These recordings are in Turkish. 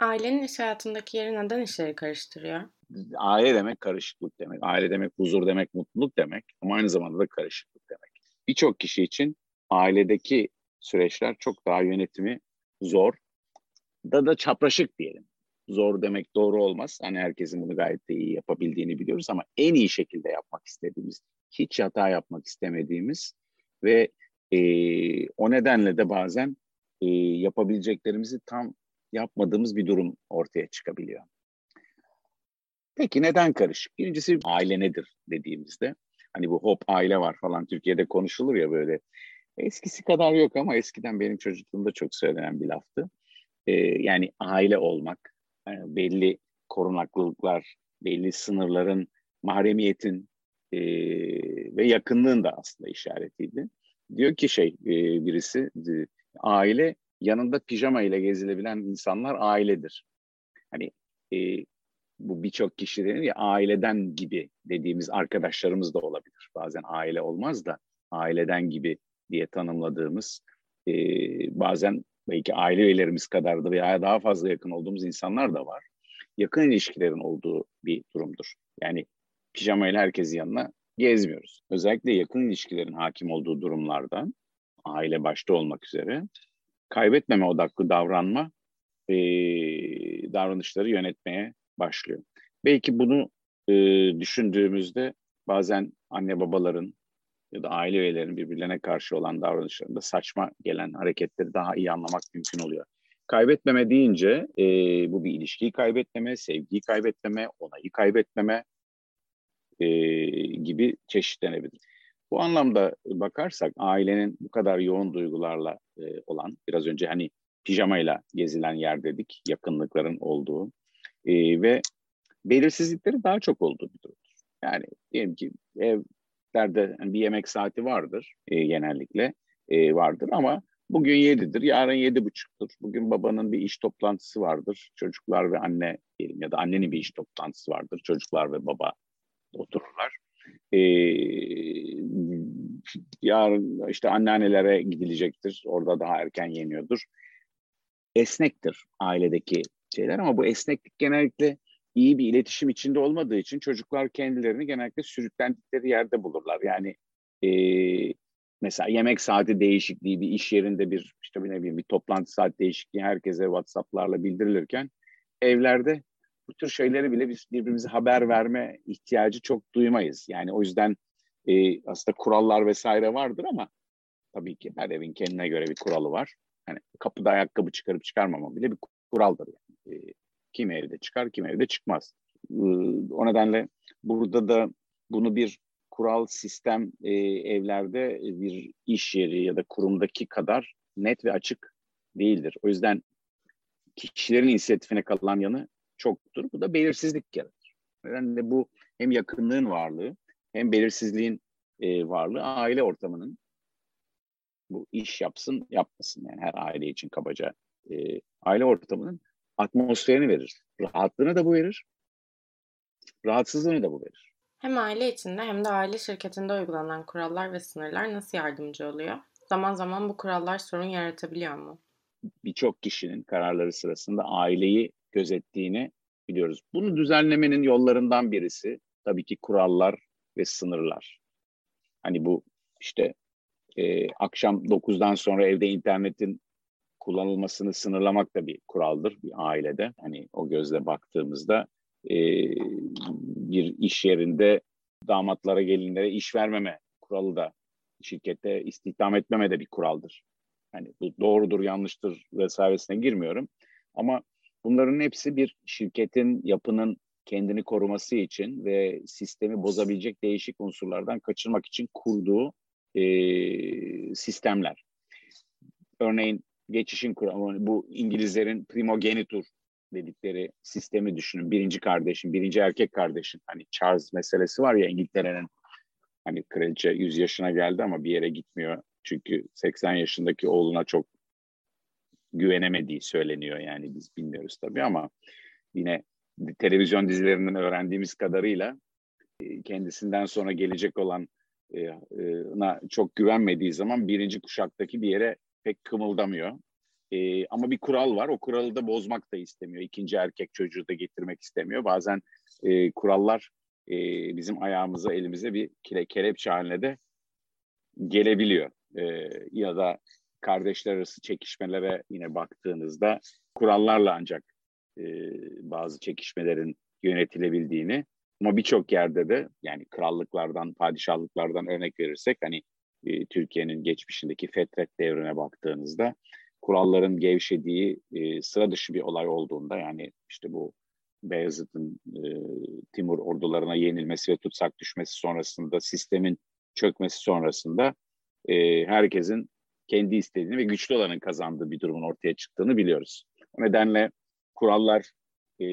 Ailenin iş hayatındaki yeri neden işleri karıştırıyor? Aile demek karışıklık demek. Aile demek huzur demek, mutluluk demek ama aynı zamanda da karışıklık demek. Birçok kişi için ailedeki süreçler çok daha yönetimi zor da da çapraşık diyelim. Zor demek doğru olmaz. Hani herkesin bunu gayet de iyi yapabildiğini biliyoruz ama en iyi şekilde yapmak istediğimiz, hiç hata yapmak istemediğimiz ve e, o nedenle de bazen e, yapabileceklerimizi tam yapmadığımız bir durum ortaya çıkabiliyor. Peki neden karışık? Birincisi aile nedir dediğimizde hani bu hop aile var falan Türkiye'de konuşulur ya böyle eskisi kadar yok ama eskiden benim çocukluğumda çok söylenen bir laftı. Ee, yani aile olmak, yani belli korunaklılıklar, belli sınırların, mahremiyetin e, ve yakınlığın da aslında işaretiydi. Diyor ki şey e, birisi aile yanında pijama ile gezilebilen insanlar ailedir. Hani e, bu birçok kişilerin ya aileden gibi dediğimiz arkadaşlarımız da olabilir. Bazen aile olmaz da aileden gibi diye tanımladığımız e, bazen belki aile üyelerimiz kadar da veya daha fazla yakın olduğumuz insanlar da var. Yakın ilişkilerin olduğu bir durumdur. Yani pijama ile herkesin yanına gezmiyoruz. Özellikle yakın ilişkilerin hakim olduğu durumlarda aile başta olmak üzere kaybetmeme odaklı davranma e, davranışları yönetmeye başlıyor. Belki bunu e, düşündüğümüzde bazen anne babaların ya da aile üyelerinin birbirlerine karşı olan davranışlarında saçma gelen hareketleri daha iyi anlamak mümkün oluyor. Kaybetmeme deyince e, bu bir ilişkiyi kaybetmeme, sevgiyi kaybetmeme, onayı kaybetmeme e, gibi çeşitlenebilir. Bu anlamda bakarsak ailenin bu kadar yoğun duygularla e, olan, biraz önce hani pijamayla gezilen yer dedik, yakınlıkların olduğu e, ve belirsizlikleri daha çok olduğu bir durum. Yani diyelim ki evlerde yani bir yemek saati vardır e, genellikle e, vardır ama bugün yedidir, yarın yedi buçuktur. Bugün babanın bir iş toplantısı vardır, çocuklar ve anne diyelim ya da annenin bir iş toplantısı vardır, çocuklar ve baba otururlar. E, yarın işte anneannelere gidilecektir. Orada daha erken yeniyordur. Esnektir ailedeki şeyler ama bu esneklik genellikle iyi bir iletişim içinde olmadığı için çocuklar kendilerini genellikle sürüklendikleri yerde bulurlar. Yani e, mesela yemek saati değişikliği bir iş yerinde bir işte bir ne bileyim bir toplantı saat değişikliği herkese WhatsApp'larla bildirilirken evlerde bu tür şeyleri bile biz birbirimize haber verme ihtiyacı çok duymayız. Yani o yüzden e, aslında kurallar vesaire vardır ama tabii ki her evin kendine göre bir kuralı var. Hani kapıda ayakkabı çıkarıp çıkarmama bile bir kuraldır. Yani. E, kim evde çıkar, kim evde çıkmaz. E, o nedenle burada da bunu bir kural sistem e, evlerde bir iş yeri ya da kurumdaki kadar net ve açık değildir. O yüzden kişilerin inisiyatifine kalan yanı çoktur. Bu da belirsizlik yaratır. Nedenle bu hem yakınlığın varlığı hem belirsizliğin e, varlığı aile ortamının bu iş yapsın yapmasın yani her aile için kabaca e, aile ortamının atmosferini verir. Rahatlığını da bu verir. Rahatsızlığını da bu verir. Hem aile içinde hem de aile şirketinde uygulanan kurallar ve sınırlar nasıl yardımcı oluyor? Zaman zaman bu kurallar sorun yaratabiliyor mu? Birçok kişinin kararları sırasında aileyi gözettiğini biliyoruz. Bunu düzenlemenin yollarından birisi tabii ki kurallar ve sınırlar. Hani bu işte e, akşam 9'dan sonra evde internetin kullanılmasını sınırlamak da bir kuraldır bir ailede. Hani o gözle baktığımızda e, bir iş yerinde damatlara, gelinlere iş vermeme kuralı da şirkette istihdam etmeme de bir kuraldır. Hani bu doğrudur, yanlıştır vesairesine girmiyorum. Ama bunların hepsi bir şirketin yapının kendini koruması için ve sistemi bozabilecek değişik unsurlardan kaçırmak için kurduğu e, sistemler. Örneğin geçişin kuramı, bu İngilizlerin primogenitur dedikleri sistemi düşünün. Birinci kardeşin, birinci erkek kardeşin. Hani Charles meselesi var ya İngiltere'nin hani kraliçe 100 yaşına geldi ama bir yere gitmiyor. Çünkü 80 yaşındaki oğluna çok güvenemediği söyleniyor. Yani biz bilmiyoruz tabii ama yine televizyon dizilerinden öğrendiğimiz kadarıyla e, kendisinden sonra gelecek olan e, e, çok güvenmediği zaman birinci kuşaktaki bir yere pek kımıldamıyor. E, ama bir kural var. O kuralı da bozmak da istemiyor. İkinci erkek çocuğu da getirmek istemiyor. Bazen e, kurallar e, bizim ayağımıza, elimize bir kere, kelepçe haline de gelebiliyor. E, ya da kardeşler arası çekişmelere yine baktığınızda kurallarla ancak e, bazı çekişmelerin yönetilebildiğini ama birçok yerde de yani krallıklardan, padişahlıklardan örnek verirsek hani e, Türkiye'nin geçmişindeki fetret devrine baktığınızda kuralların gevşediği e, sıra dışı bir olay olduğunda yani işte bu Beyazıt'ın e, Timur ordularına yenilmesi ve tutsak düşmesi sonrasında sistemin çökmesi sonrasında e, herkesin kendi istediğini ve güçlü olanın kazandığı bir durumun ortaya çıktığını biliyoruz. O nedenle kurallar e,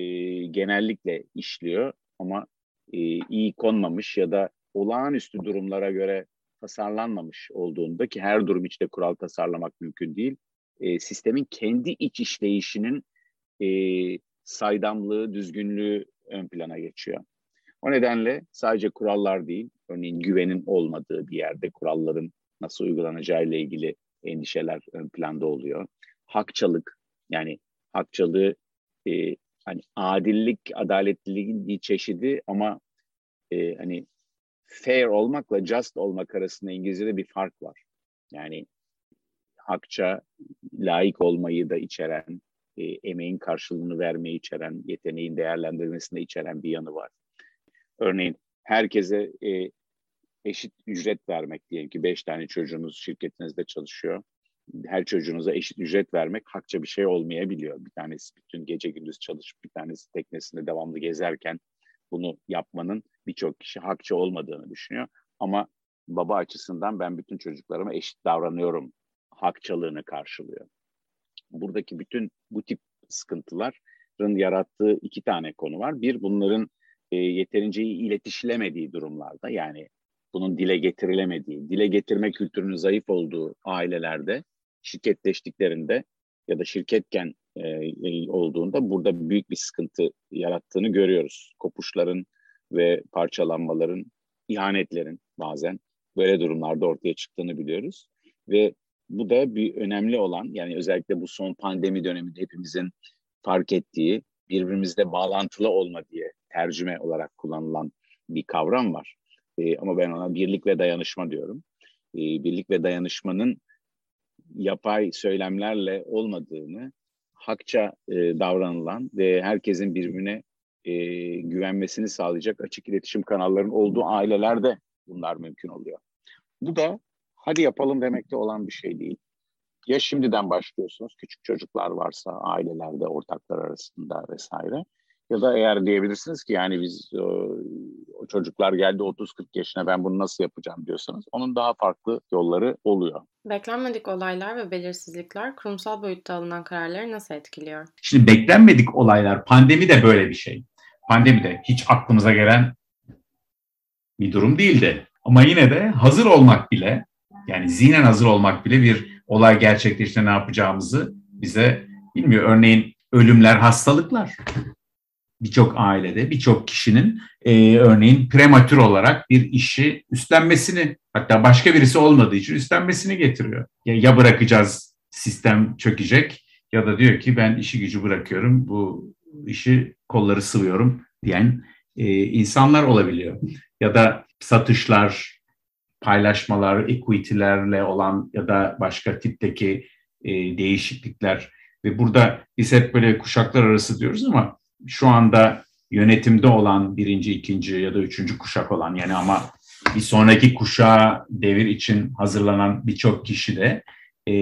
genellikle işliyor ama e, iyi konmamış ya da olağanüstü durumlara göre tasarlanmamış olduğunda ki her durum içinde kural tasarlamak mümkün değil. E, sistemin kendi iç işleyişinin e, saydamlığı, düzgünlüğü ön plana geçiyor. O nedenle sadece kurallar değil, örneğin güvenin olmadığı bir yerde kuralların nasıl uygulanacağı ile ilgili endişeler ön planda oluyor. Hakçalık, yani hakçalığı e, hani adillik, adaletliliğin bir çeşidi ama e, hani fair olmakla just olmak arasında İngilizce'de bir fark var. Yani hakça, layık olmayı da içeren, e, emeğin karşılığını vermeyi içeren, yeteneğin değerlendirmesini içeren bir yanı var. Örneğin herkese e, eşit ücret vermek diyelim ki beş tane çocuğunuz şirketinizde çalışıyor. Her çocuğunuza eşit ücret vermek hakça bir şey olmayabiliyor. Bir tanesi bütün gece gündüz çalışıp bir tanesi teknesinde devamlı gezerken bunu yapmanın birçok kişi hakça olmadığını düşünüyor. Ama baba açısından ben bütün çocuklarıma eşit davranıyorum hakçalığını karşılıyor. Buradaki bütün bu tip sıkıntıların yarattığı iki tane konu var. Bir bunların e, yeterince iletişilemediği durumlarda yani bunun dile getirilemediği, dile getirme kültürünün zayıf olduğu ailelerde şirketleştiklerinde ya da şirketken e, e, olduğunda burada büyük bir sıkıntı yarattığını görüyoruz. Kopuşların ve parçalanmaların, ihanetlerin bazen böyle durumlarda ortaya çıktığını biliyoruz. Ve bu da bir önemli olan yani özellikle bu son pandemi döneminde hepimizin fark ettiği birbirimizle bağlantılı olma diye tercüme olarak kullanılan bir kavram var. E, ama ben ona birlik ve dayanışma diyorum. E, birlik ve dayanışmanın yapay söylemlerle olmadığını, hakça e, davranılan ve herkesin birbirine e, güvenmesini sağlayacak açık iletişim kanallarının olduğu ailelerde bunlar mümkün oluyor. Bu da hadi yapalım demekte olan bir şey değil. Ya şimdiden başlıyorsunuz, küçük çocuklar varsa ailelerde, ortaklar arasında vesaire. Ya da eğer diyebilirsiniz ki yani biz o, o çocuklar geldi 30-40 yaşına ben bunu nasıl yapacağım diyorsanız onun daha farklı yolları oluyor. Beklenmedik olaylar ve belirsizlikler kurumsal boyutta alınan kararları nasıl etkiliyor? Şimdi beklenmedik olaylar, pandemi de böyle bir şey. Pandemi de hiç aklımıza gelen bir durum değildi. Ama yine de hazır olmak bile, yani zihnen hazır olmak bile bir olay gerçekleştiğinde ne yapacağımızı bize bilmiyor. Örneğin ölümler, hastalıklar birçok ailede, birçok kişinin e, örneğin prematür olarak bir işi üstlenmesini, hatta başka birisi olmadığı için üstlenmesini getiriyor. Ya, ya bırakacağız, sistem çökecek ya da diyor ki ben işi gücü bırakıyorum, bu işi kolları sıvıyorum diyen e, insanlar olabiliyor. Ya da satışlar, paylaşmalar, equity'lerle olan ya da başka tipteki e, değişiklikler ve burada biz hep böyle kuşaklar arası diyoruz ama şu anda yönetimde olan birinci, ikinci ya da üçüncü kuşak olan yani ama bir sonraki kuşağa devir için hazırlanan birçok kişi de e,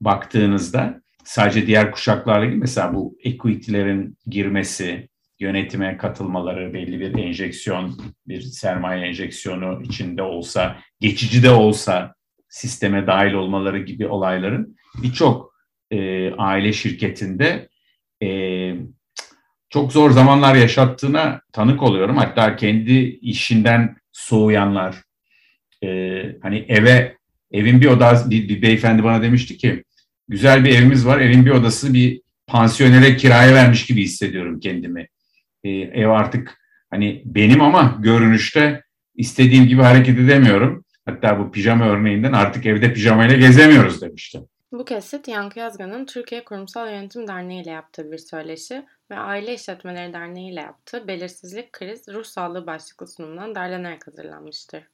baktığınızda sadece diğer kuşaklarla ilgili mesela bu equity'lerin girmesi, yönetime katılmaları, belli bir enjeksiyon, bir sermaye enjeksiyonu içinde olsa, geçici de olsa sisteme dahil olmaları gibi olayların birçok e, aile şirketinde e, çok zor zamanlar yaşattığına tanık oluyorum. Hatta kendi işinden soğuyanlar, e, hani eve, evin bir odası, bir, bir beyefendi bana demişti ki, güzel bir evimiz var, evin bir odası bir pansiyonere kiraya vermiş gibi hissediyorum kendimi. E, ev artık hani benim ama görünüşte istediğim gibi hareket edemiyorum. Hatta bu pijama örneğinden artık evde pijamayla gezemiyoruz demişti. Bu kesit Yankı Yazgan'ın Türkiye Kurumsal Yönetim Derneği ile yaptığı bir söyleşi ve Aile İşletmeleri Derneği ile yaptığı Belirsizlik, Kriz, Ruh Sağlığı başlıklı sunumdan derlenerek hazırlanmıştır.